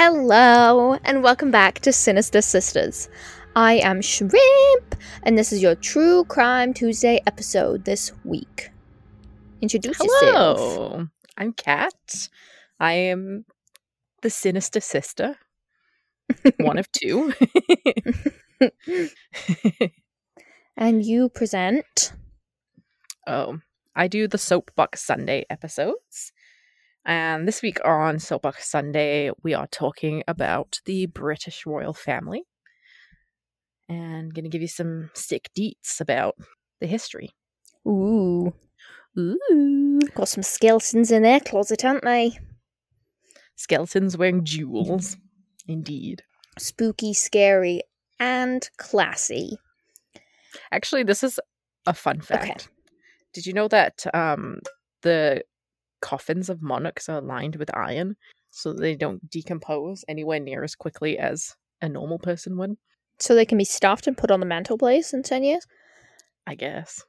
Hello, and welcome back to Sinister Sisters. I am Shrimp, and this is your True Crime Tuesday episode this week. Introduce yourself. Hello, I'm Kat. I am the sinister sister, one of two. And you present. oh, I do the Soapbox Sunday episodes. And this week on Soapbox Sunday, we are talking about the British royal family and going to give you some sick deets about the history. Ooh, Ooh. got some skeletons in their closet, aren't they? Skeletons wearing jewels. Indeed. Spooky, scary, and classy. Actually, this is a fun fact. Okay. Did you know that um, the coffins of monarchs are lined with iron so that they don't decompose anywhere near as quickly as a normal person would? So they can be stuffed and put on the mantelpiece in 10 years? I guess.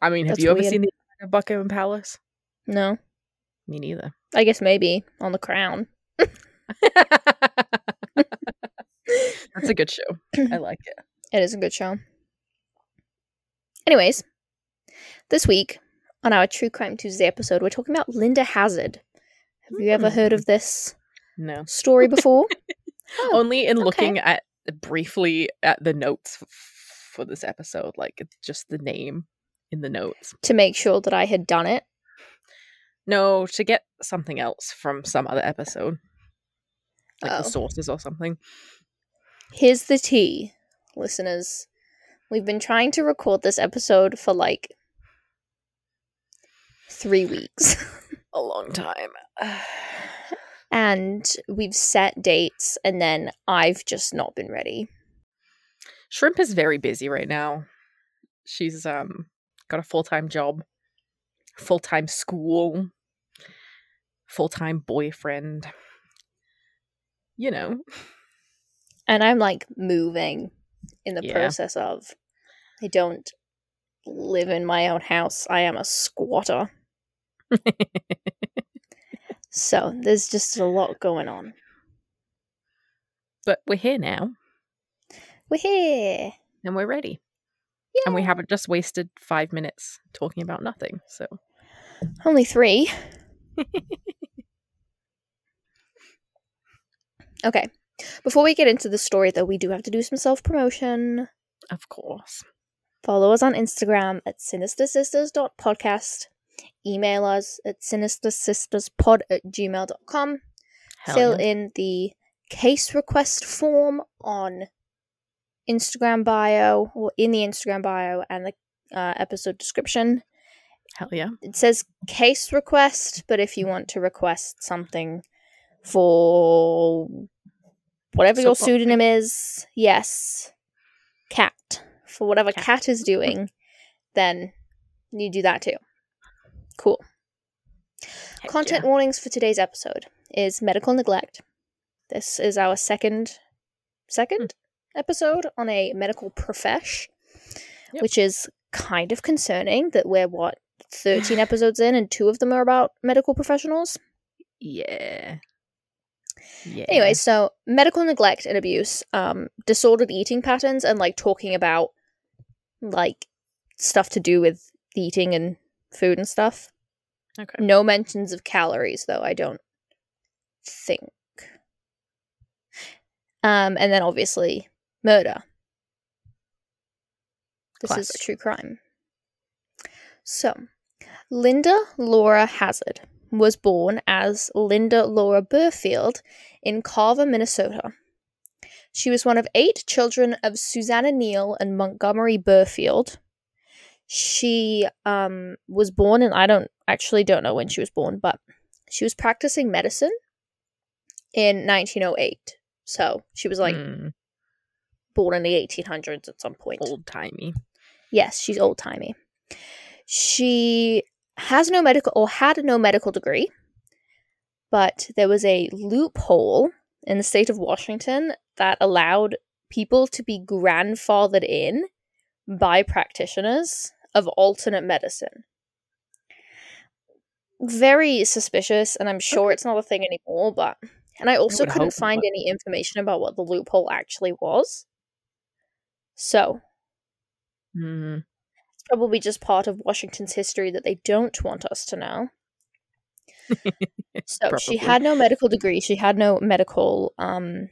I mean, have That's you ever weird. seen the Buckingham Palace? No. Me neither. I guess maybe on the crown. That's a good show. I like it. It is a good show. Anyways, this week on our True Crime Tuesday episode, we're talking about Linda Hazzard. Have you ever heard of hmm. this No. story before? Oh, Only in oh, okay. looking at briefly at the notes f- for this episode, like just the name in the notes. to make sure that I had done it. No, to get something else from some other episode, like Oh. the sources or something. Here's the tea, listeners. We've been trying to record this episode for like three weeks. A long time. and we've set dates, and then I've just not been ready. Shrimp is very busy right now. She's um got a full time job, full time school, full time boyfriend. You know, and I'm like moving in the Yeah. process of I don't live in my own house. I am a squatter. So there's just a lot going on. but we're here now We're here. and we're ready. Yeah. And we haven't just wasted five minutes talking about nothing. So Only three. okay. Before we get into the story, though, we do have to do some self promotion. of course. Follow us on Instagram at sinistersisters.podcast. Email us at sinistersisterspod at gmail.com. Hell Fill yeah. in the case request form on Instagram bio or in the Instagram bio and the uh, episode description. Hell yeah. It says case request, but if you want to request something for whatever your Soapbox. pseudonym is, yes, cat for whatever Cat. cat is doing, then you do that too. Cool. Heck Content yeah. warnings for today's episode is medical neglect. This is our second second episode on a medical profesh, Yep. which is kind of concerning that we're what 13 episodes in and two of them are about medical professionals. Yeah. Yeah. Anyway, so medical neglect and abuse, um disordered eating patterns and like talking about like stuff to do with eating and food and stuff. Okay. No mentions of calories, though, I don't think. Um, and then obviously murder. This is true crime. So, Linda Laura Hazzard was born as Linda Laura Burfield in Carver, Minnesota. She was one of eight children of Susanna Neal and Montgomery Burfield. She um, was born, and I don't actually don't know when she was born, but she was practicing medicine in 1908. So she was like Mm, born in the 1800s at some point. old timey. Yes, she's old timey. She has no medical or had no medical degree, but there was a loophole in the state of Washington that allowed people to be grandfathered in by practitioners of alternate medicine. Very suspicious, and I'm sure it's not a thing anymore, but And I also couldn't find any information about what the loophole actually was. So, Hmm. it's probably just part of Washington's history that they don't want us to know. So, she had no medical degree, she had no medical um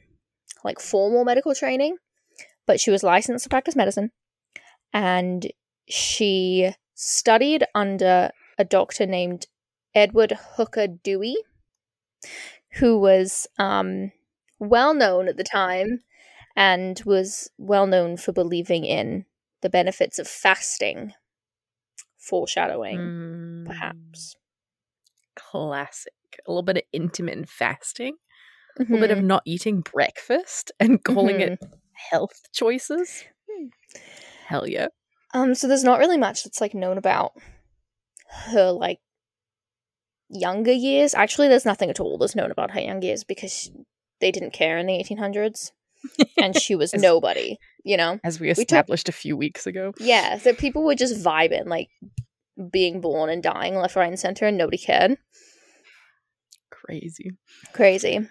like formal medical training, but she was licensed to practice medicine and she studied under a doctor named Edward Hooker Dewey, who was um, well known at the time and was well known for believing in the benefits of fasting. Foreshadowing, Mm, perhaps. Classic. A little bit of intermittent fasting, a little bit of Mhm. not eating breakfast and calling Mhm. it health choices. Hmm. Hell yeah. Um, so there's not really much that's like known about her like younger years. Actually, there's nothing at all that's known about her young years because they didn't care in the 1800s, and she was As- nobody. You know, As we established a few weeks ago. yeah. So people were just vibing, like being born and dying left, right, and center, and nobody cared. Crazy. Crazy.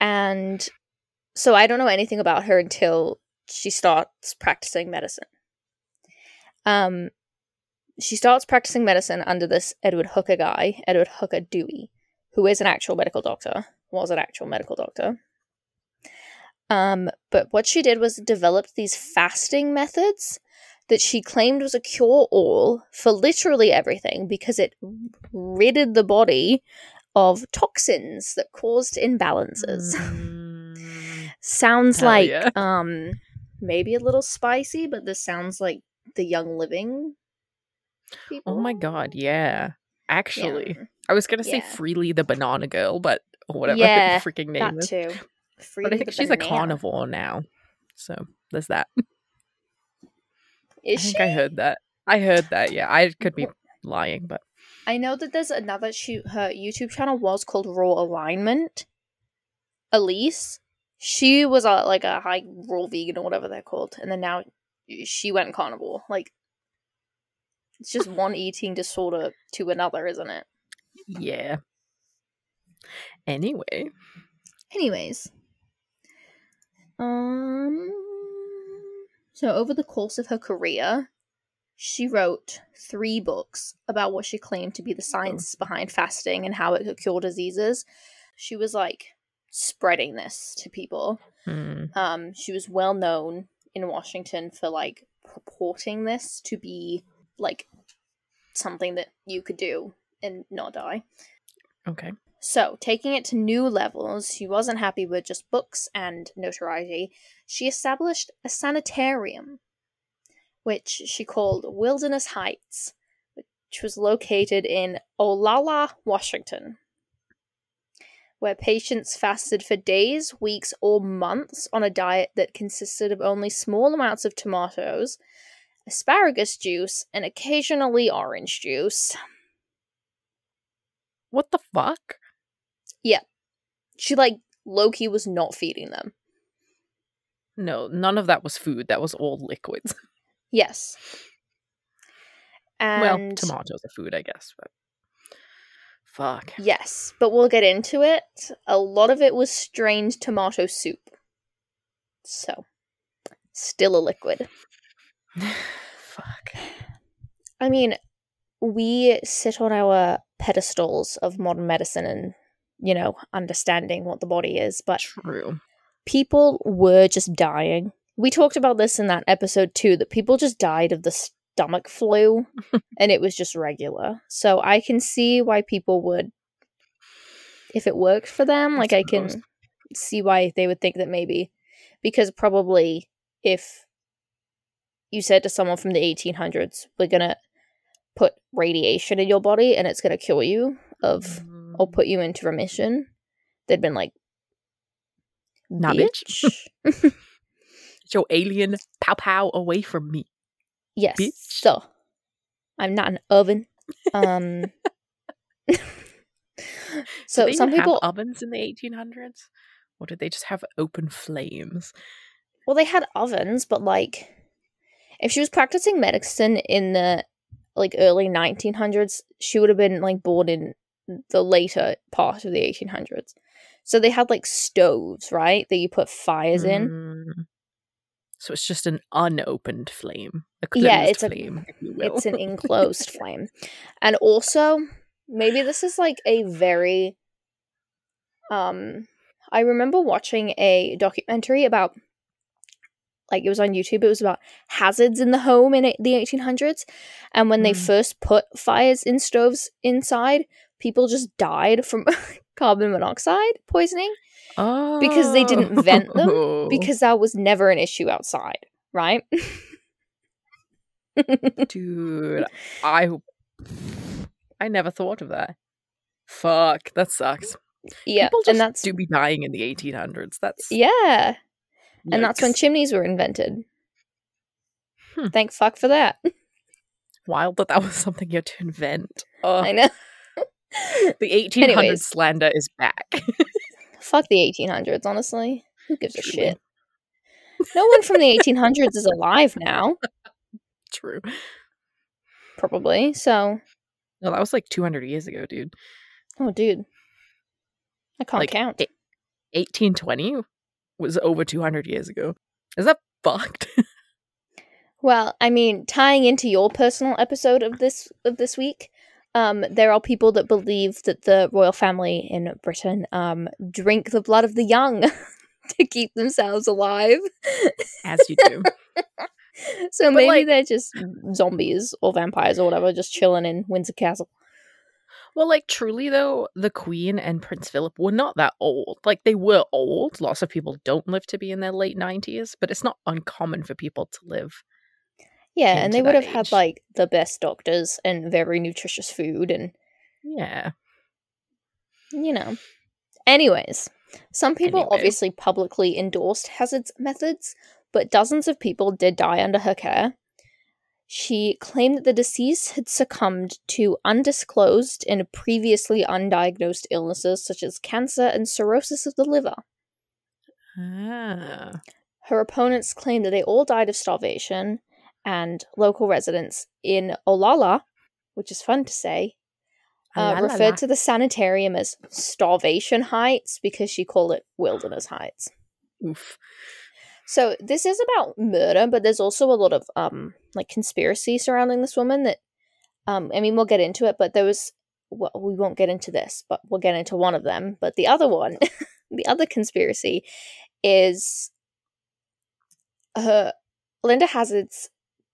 And so I don't know anything about her until she starts practicing medicine. Um, she starts practicing medicine under this Edward Hooker guy, Edward Hooker Dewey, who is an actual medical doctor, was an actual medical doctor. Um, but what she did was developed these fasting methods that she claimed was a cure all for literally everything because it ridded the body of toxins that caused imbalances. Mm, sounds Hell like yeah. um maybe a little spicy, but this sounds like the Young Living people. oh my god, yeah. Actually, Yeah, I was gonna say Yeah. Freelee the Banana Girl, but whatever Yeah, the freaking name that is. too. But I think she's a carnivore now. So there's that. Is I think she? I heard that. I heard that, yeah. I could be lying, but I know that there's another shoot. Her YouTube channel was called Raw Alignment. Elise, she was a, like a high raw vegan or whatever they're called, and then now she went carnivore. Like, it's just one eating disorder to another, isn't it? yeah. Anyway. Anyways, um, so over the course of her career, she wrote three books about what she claimed to be the science behind fasting and how it could cure diseases. She was like spreading this to people. Hmm. Um, she was well known in Washington for like purporting this to be like something that you could do and not die. Okay. So, taking it to new levels, she wasn't happy with just books and notoriety. She established a sanitarium, which she called Wilderness Heights, which was located in Olalla, Washington, where patients fasted for days, weeks, or months on a diet that consisted of only small amounts of tomatoes, asparagus juice, and occasionally orange juice. What the fuck? Yeah. She, like, Loki was not feeding them. No, none of that was food. That was all liquids. Yes. And well, tomatoes are food, I guess, but fuck. Yes, but we'll get into it. A lot of it was strained tomato soup. So, still a liquid. fuck. I mean, we sit on our pedestals of modern medicine and, you know, understanding what the body is, but True. people were just dying. We talked about this in that episode too that people just died of the stomach flu and it was just regular. So I can see why people would if it worked for them, like I can see why they would think that maybe because probably if you said to someone from the 1800s, we're going to put radiation in your body and it's going to cure you of or Mm. put you into remission, they'd been like, Nah, bitch. bitch. Get your alien pow pow away from me. Yes, bitch. so I'm not an oven. Um, so did some people, have ovens in the 1800s, or did they just have open flames? well, they had ovens, but like, if she was practicing medicine in the like early 1900s, she would have been like born in the later part of the 1800s. So they had like stoves, right? That you put fires in. Mm. So it's just an unopened flame. A Yeah, it's a- flame, will. It's an enclosed flame. And also, maybe this is like a very um I remember watching a documentary about like it was on YouTube, it was about hazards in the home in the 1800s and when they Mm. first put fires in stoves inside, people just died from carbon monoxide poisoning because they didn't vent them, Oh. because that was never an issue outside, right? Dude, I I never thought of that. Fuck, that sucks. yeah, People just and that's do be dying in the 1800s. That's yeah. And that's when chimneys were invented. Hmm. Thank fuck for that. wild that that was something you had to invent. Oh, I know. the 1800s Anyways. slander is back. Fuck the 1800s, honestly. Who gives a shit? No one from the 1800s is alive now, True. probably. So, No, that was like 200 years ago, dude. oh, dude. I can't Like, count. it- 1820 was over 200 years ago. Is that fucked? Well, I mean, tying into your personal episode of this of this week, um, there are people that believe that the royal family in Britain um, drink the blood of the young to keep themselves alive. As you do. so maybe like- they're just zombies or vampires or whatever, just chilling in Windsor Castle. Well, like truly though, the Queen and Prince Philip were not that old. Like they were old. Lots of people don't live to be in their late nineties, but it's not uncommon for people to live. Yeah, and they would have had like the best doctors and very nutritious food and Yeah. you know. Anyways, some people Anyway. obviously publicly endorsed Hazzard's methods, but dozens of people did die under her care. She claimed that the deceased had succumbed to undisclosed and previously undiagnosed illnesses such as cancer and cirrhosis of the liver. Ah. Her opponents claimed that they all died of starvation, and local residents in Olalla, which is fun to say, uh, La la referred la. to the sanitarium as Starvation Heights because she called it Wilderness Heights. Oof. So this is about murder, but there's also a lot of um like conspiracy surrounding this woman that um I mean we'll get into it, but there was well, we won't get into this, but we'll get into one of them. But the other one, the other conspiracy is her Linda Hazzard's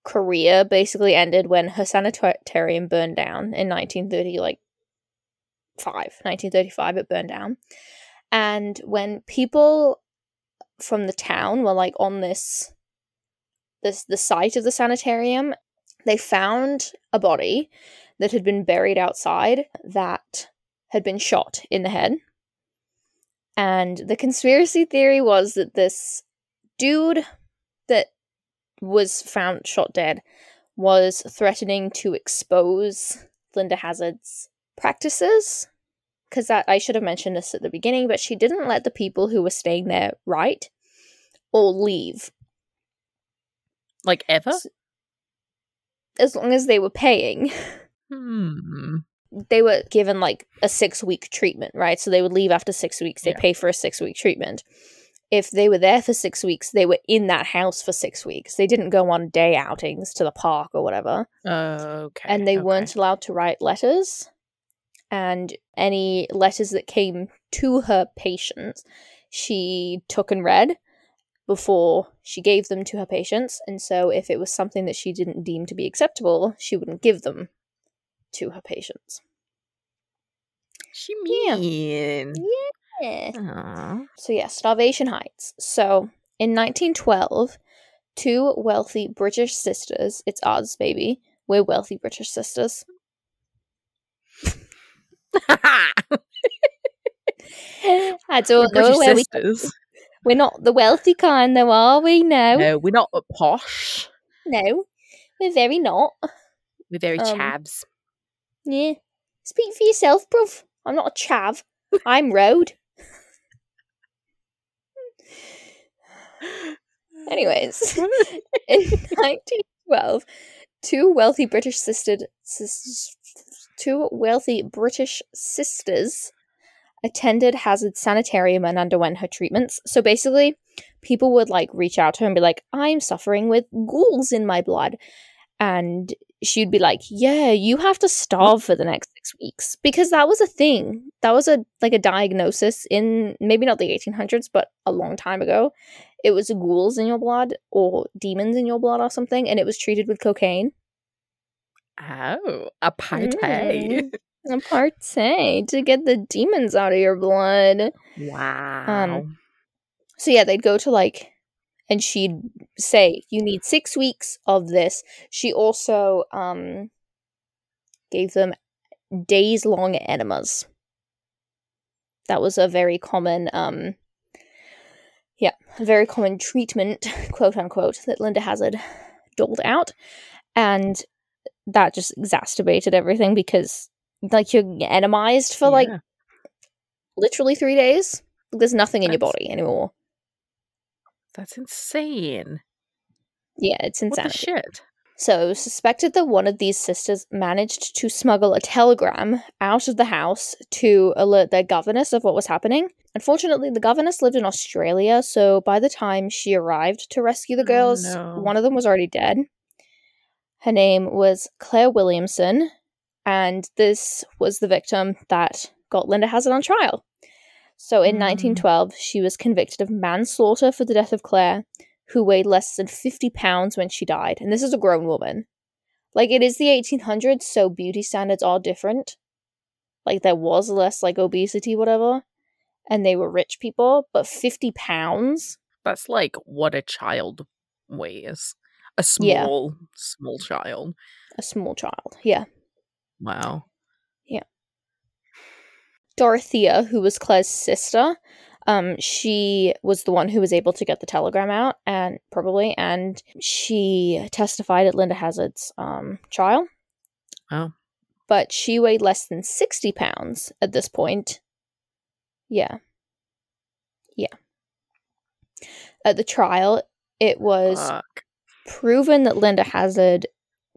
career basically ended when her sanitarium burned down in 1930 like 5 1935 it burned down. And when people from the town were like on this this the site of the sanitarium they found a body that had been buried outside that had been shot in the head. And the conspiracy theory was that this dude that was found shot dead was threatening to expose Linda Hazzard's practices because that I should have mentioned this at the beginning, but she didn't let the people who were staying there write or leave Like ever? As long as they were paying. Hmm. They were given like a six week treatment, right? So they would leave after six weeks. They Yeah. pay for a six week treatment. If they were there for six weeks, they were in that house for six weeks. They didn't go on day outings to the park or whatever. Okay. and they okay. weren't allowed to write letters. And any letters that came to her patients, she took and read before she gave them to her patients. And so, if it was something that she didn't deem to be acceptable, she wouldn't give them to her patients. She Yeah. mean. Yeah. So, yeah, Starvation Heights. So, in 1912, two wealthy British sisters, it's ours, baby. We're wealthy British sisters. I don't We're know British where we sisters. We're not the wealthy kind, though, are we? No, No, we're not posh. no, we're very not. We're very Um, chavs. Yeah, speak for yourself, bruv. I'm not a chav. I'm road. Anyways, in 1912, two wealthy British sisters, sis, two wealthy British sisters attended Hazzard sanitarium and underwent her treatments. So basically, people would like reach out to her and be like, I'm suffering with ghouls in my blood. And she'd be like, Yeah, you have to starve for the next six weeks. Because that was a thing. That was a like a diagnosis in maybe not the 1800s, but a long time ago. It was ghouls in your blood or demons in your blood or something, and it was treated with cocaine. Oh, a party. Mm. A party to get the demons out of your blood. Wow. So yeah, they'd go to like, and she'd say, "You need six weeks of this." She also um gave them days long enemas. That was a very common um yeah, a very common treatment, quote unquote, that Linda Hazzard doled out. And that just exacerbated everything because like you're enemized for like literally three days. There's nothing in your body anymore. That's insane. Yeah, it's insane. What the shit? So it was suspected that one of these sisters managed to smuggle a telegram out of the house to alert their governess of what was happening. Unfortunately, the governess lived in Australia, so by the time she arrived to rescue the Oh, girls, no. one of them was already dead. Her name was Claire Williamson, and this was the victim that got Linda Hazzard on trial. So in Mm. 1912, she was convicted of manslaughter for the death of Claire, who weighed less than 50 pounds when she died. And this is a grown woman. Like, it is the 1800s, so beauty standards are different. Like, there was less, like, obesity, whatever. And they were rich people, but 50 pounds? That's like what a child weighs. A Yeah. small, small child. A small child. Yeah. Wow. Yeah. Dorothea, who was Claire's sister, um, she was the one who was able to get the telegram out, and probably, and she testified at Linda Hazzard's um, trial. Oh. But she weighed less than 60 pounds at this point. Yeah. Yeah. At the trial, it was Fuck. proven that Linda Hazzard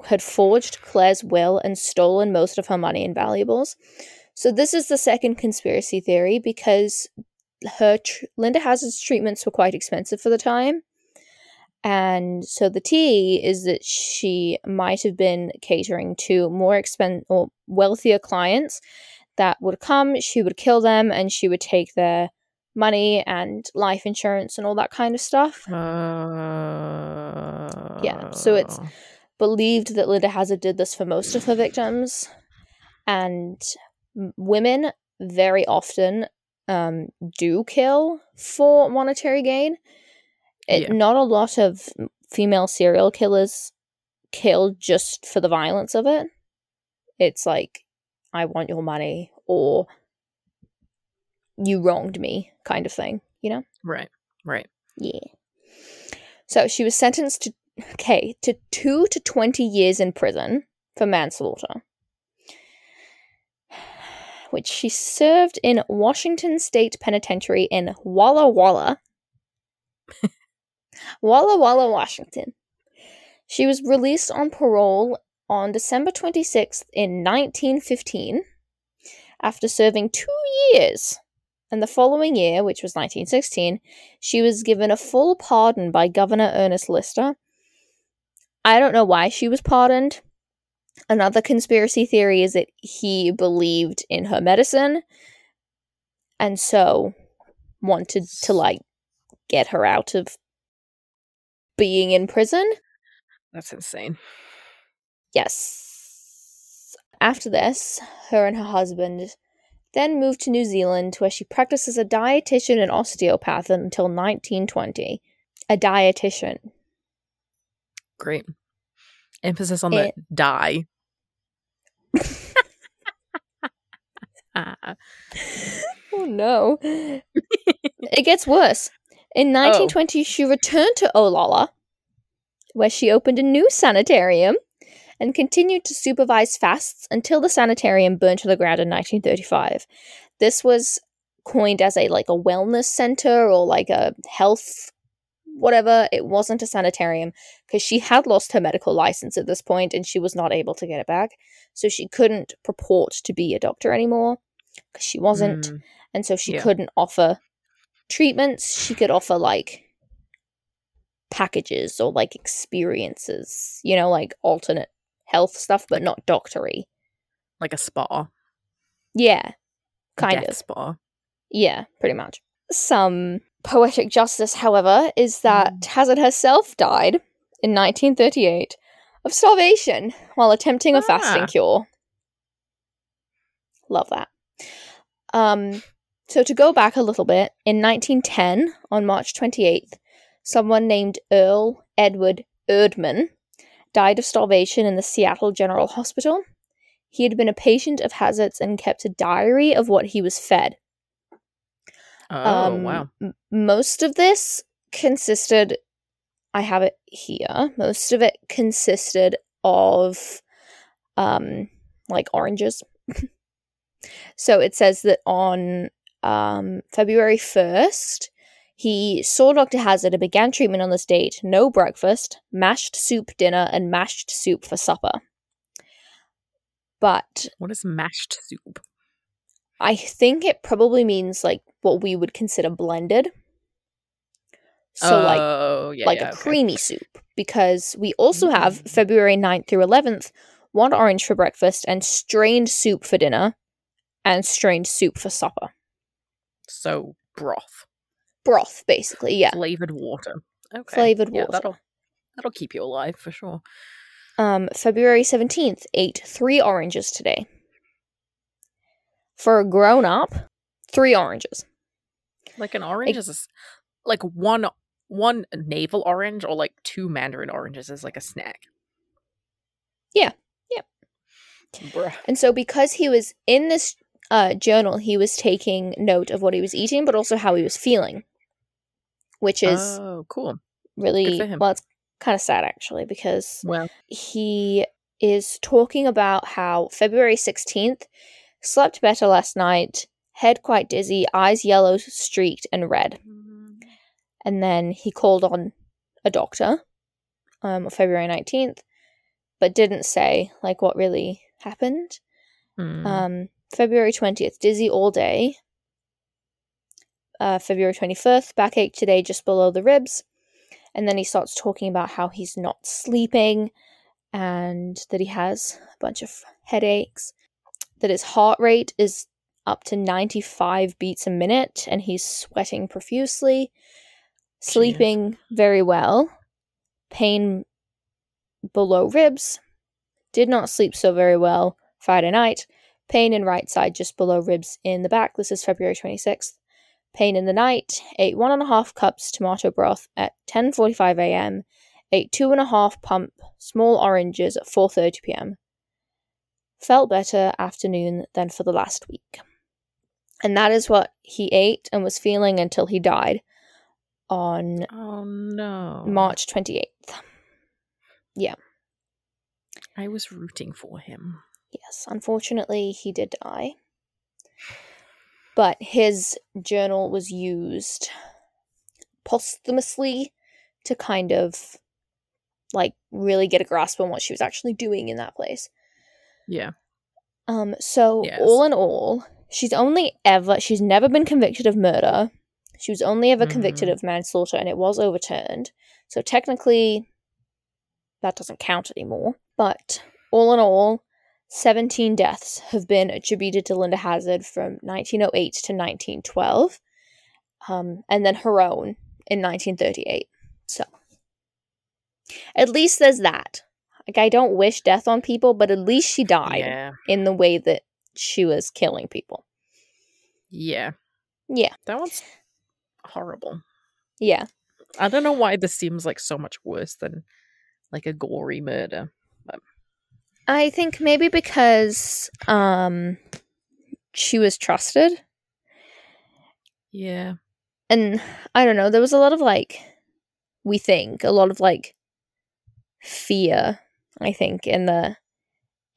had forged Claire's will and stolen most of her money and valuables. So this is the second conspiracy theory because her tr- Linda Hazzard's treatments were quite expensive for the time. And so the T is that she might have been catering to more expen or wealthier clients that would come, she would kill them and she would take their money and life insurance and all that kind of stuff. Uh, so it's- believed that Linda Hazzard did this for most of her victims, and m- women very often um, do kill for monetary gain. It, Yeah. Not a lot of female serial killers kill just for the violence of it. It's like, I want your money, or you wronged me, kind of thing, you know? right, right. Yeah. So she was sentenced to okay to two to twenty years in prison for manslaughter, which she served in Washington State Penitentiary in Walla Walla, Walla Walla, Washington. She was released on parole on December twenty sixth in nineteen fifteen, after serving two years. And the following year, which was 1916, she was given a full pardon by Governor Ernest Lister. I don't know why she was pardoned. Another conspiracy theory is that he believed in her medicine and so wanted to like get her out of being in prison. That's insane. Yes. After this, her and her husband then moved to New Zealand where she practiced as a dietitian and osteopath until 1920. A dietitian. Great. Emphasis on the die. Oh no. it gets worse. In 1920, she returned to Olalla, where she opened a new sanitarium and continued to supervise fasts until the sanitarium burned to the ground in 1935. This was coined as a like a wellness center or like a health whatever. It wasn't a sanitarium because she had lost her medical license at this point and she was not able to get it back. So she couldn't purport to be a doctor anymore. because she wasn't, Mm, and so she yeah. couldn't offer treatments. She could offer like packages or like experiences, you know, like alternate health stuff, but not doctory. like a spa. Yeah, kind death of. spa. Yeah, pretty much. Some poetic justice, however, is that Mm. Hazzard herself died in 1938 of starvation while attempting a fasting Ah. cure. Love that. Um, so to go back a little bit, in 1910, on March 28th, someone named Earl Edward Erdman died of starvation in the Seattle General Hospital. He had been a patient of Hazzard's and kept a diary of what he was fed. Oh Um, wow. m- most of this consisted, I have it here. Most of it consisted of, um, like oranges. so it says that on um February first, he saw Dr. Hazzard and began treatment on this date. No breakfast, mashed soup dinner, and mashed soup for supper. But What is mashed soup? I think it probably means like what we would consider blended. So like oh yeah, like yeah, a okay. creamy soup because we also have Mm. February 9th through 11th one orange for breakfast and strained soup for dinner and strained soup for supper. So broth, Broth basically, yeah. flavored water. Okay, Flavored yeah, water. That'll that'll keep you alive for sure. Um February 17th ate 3 oranges today. For a grown up, 3 oranges. Like an orange is a like one one navel orange or like two mandarin oranges is like a snack. Yeah, yep. Bruh. And so, because he was in this uh, journal, he was taking note of what he was eating, but also how he was feeling, which is oh cool. really for him. well. It's kind of sad actually because Well, he is talking about how February sixteenth slept better last night, head quite dizzy, eyes yellow streaked and red, and then he called on a doctor um, on February nineteenth, but didn't say like what really happened. hmm. Um, February 20th, dizzy all day. Uh, February 21st, backache today just below the ribs. And then he starts talking about how he's not sleeping and that he has a bunch of headaches, that his heart rate is up to 95 beats a minute and he's sweating profusely, sleeping very well, pain below ribs, did not sleep so very well Friday night, pain in right side just below ribs in the back. This is February 26th. Pain in the night, ate one and a half cups tomato broth at 10.45 a.m., ate two and a half pump small oranges at 4.30 p.m. Felt better afternoon than for the last week. And that is what he ate and was feeling until he died on oh no, March 28th. Yeah. I was rooting for him. Yes, unfortunately, he did die. But his journal was used posthumously to kind of like really get a grasp on what she was actually doing in that place. Yeah. Um so Yes. all in all, she's only ever she's never been convicted of murder. She was only ever convicted Mhm. of manslaughter and it was overturned. So technically that doesn't count anymore. But all in all, 17 deaths have been attributed to Linda Hazzard from 1908 to 1912, um, and then her own in 1938. So, at least there's that. Like, I don't wish death on people, but at least she died Yeah. in the way that she was killing people. Yeah. Yeah, That one's horrible. yeah. I don't know why this seems like so much worse than like a gory murder. I think maybe because um, she was trusted. Yeah. and I don't know, there was a lot of like, we think, a lot of like fear, I think, in the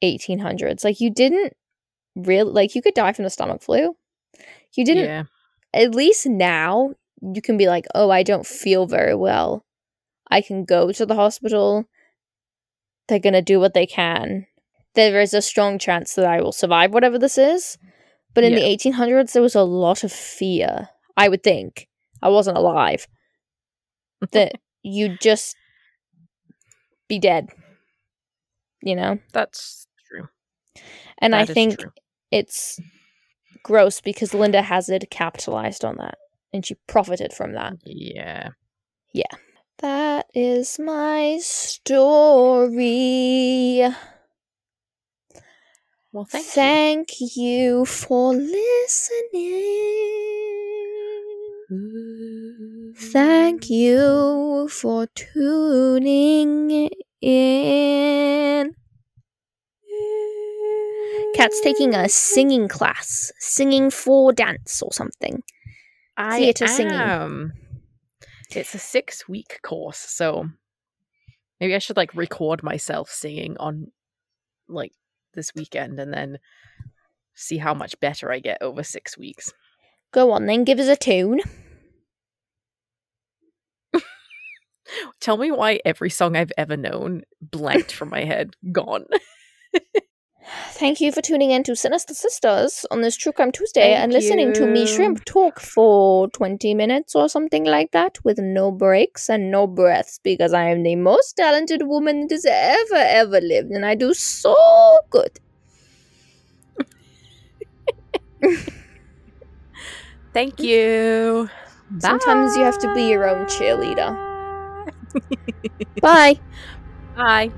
1800s. Like, you didn't really, like, you could die from the stomach flu. You didn't, Yeah. at least now, you can be like, oh, I don't feel very well. I can go to the hospital. They're going to do what they can. There is a strong chance that I will survive whatever this is. But in Yeah. the 1800s, there was a lot of fear. I would think. I wasn't alive. that you'd just be dead. You know? That's true. And I think true. It's gross because Linda Hazzard capitalized on that and she profited from that. Yeah. Yeah. That is my story. Well, thank, Thank you for listening. Thank you for tuning in. Cat's taking a singing class, singing for dance or something. I theatre singing. am. It's a six week course, so maybe I should like record myself singing on like this weekend and then see how much better I get over six weeks. Go on then, give us a tune. Tell me why every song I've ever known blanked from my head, gone. Thank you for tuning in to Sinister Sisters on this True Crime Tuesday Thank and listening to me shrimp talk for 20 minutes or something like that with no breaks and no breaths because I am the most talented woman that has ever, ever lived and I do so good. Thank you. Sometimes you have to be your own cheerleader. Bye. Bye. Bye.